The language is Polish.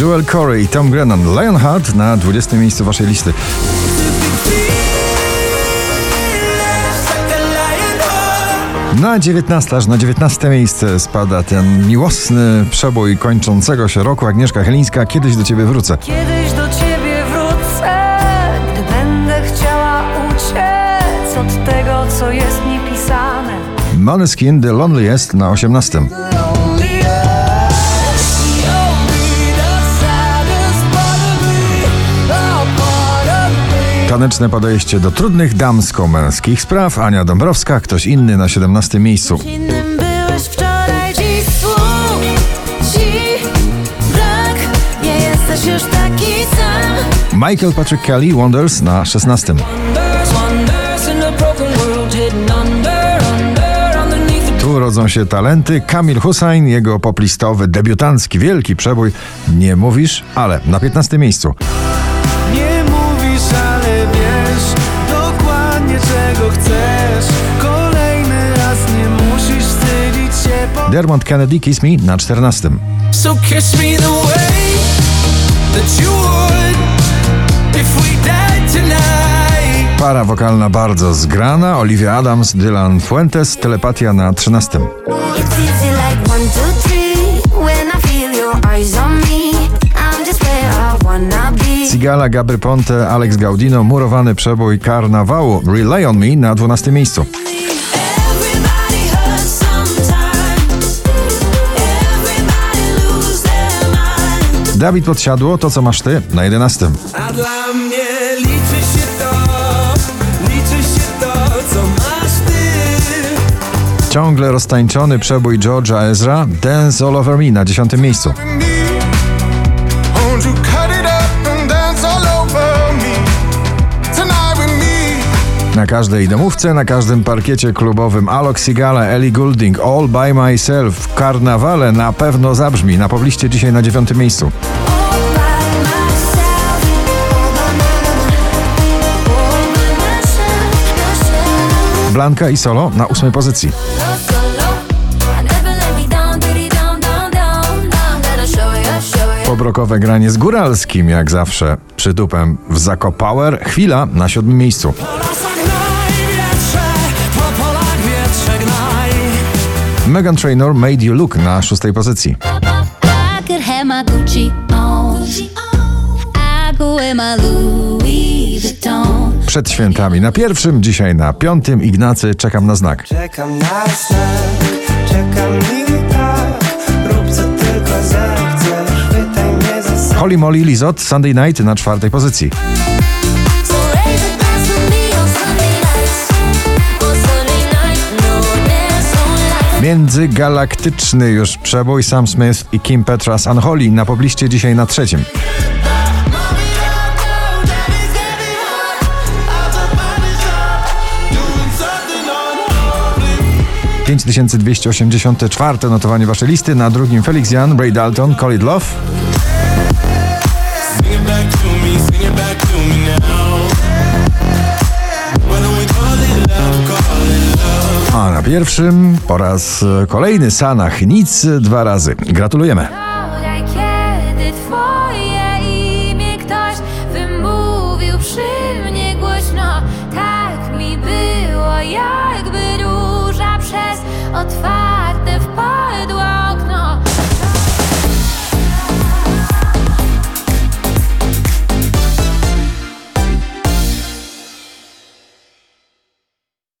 Joel Corey i Tom Grennan. Lionheart na 20 miejscu waszej listy. Na 19, aż na 19 miejsce spada ten miłosny przebój kończącego się roku. Agnieszka Helińska, kiedyś do ciebie wrócę. Kiedyś do ciebie wrócę, gdy będę chciała uciec od tego, co jest niepisane. Måneskin The Loneliest na 18. Taneczne podejście do trudnych damsko-męskich spraw. Ania Dąbrowska, ktoś inny na 17 miejscu. Innym byłeś wczoraj, dziś słów ci brak. Nie jesteś już taki sam. Michael Patrick Kelly, Wonders na 16. Wonders, wonders in a broken world hidden under, under, underneath the Tu rodzą się talenty. Kamil Hussein, jego poplistowy, debiutancki, wielki przebój. Nie mówisz, ale na 15 miejscu. Dokładnie czego chcesz. Kolejny raz nie musisz wstydzić się po... Dermot Kennedy, Kiss Me na 14. So kiss me the way that you would if we died tonight. Para wokalna bardzo zgrana. Olivia Adams, Dylan Fuentes, Telepatia na 13. It's easy like one, two, three. When I feel your eyes on me, Sigala, Gabry Ponte, Alex Gaudino, murowany przebój karnawału Relay on Me na 12 miejscu. Dawid Podsiadło, to co masz ty na 11. A dla mnie liczy się to, liczy się to, co masz ty. Ciągle roztańczony przebój George'a Ezra, Dance All Over Me na 10 miejscu. Na każdej domówce, na każdym parkiecie klubowym Alok Sigala, Ellie Goulding, All By Myself w karnawale na pewno zabrzmi. Na pobliście dzisiaj na 9 miejscu. Blanka i Solo na 8 pozycji. Pobrokowe granie z Góralskim, jak zawsze, przytupem w Zakopower. Chwila na 7 miejscu. Megan Trainor Made You Look na 6 pozycji. Przed świętami na pierwszym, dzisiaj na piątym. Ignacy, czekam na znak. Czekam na znak, czekam i tak, rób co tylko zechcesz, pytaj mnie za. Holly Molly Lizot Sunday Night na czwartej pozycji. Międzygalaktyczny już przebój Sam Smith i Kim Petras Unholy na pobliście dzisiaj na trzecim. Unholy. 5284 notowanie waszej listy, na drugim Felix Jan, Ray Dalton, Call It Love. Pierwszym po raz kolejny Sanach, nic dwa razy. Gratulujemy.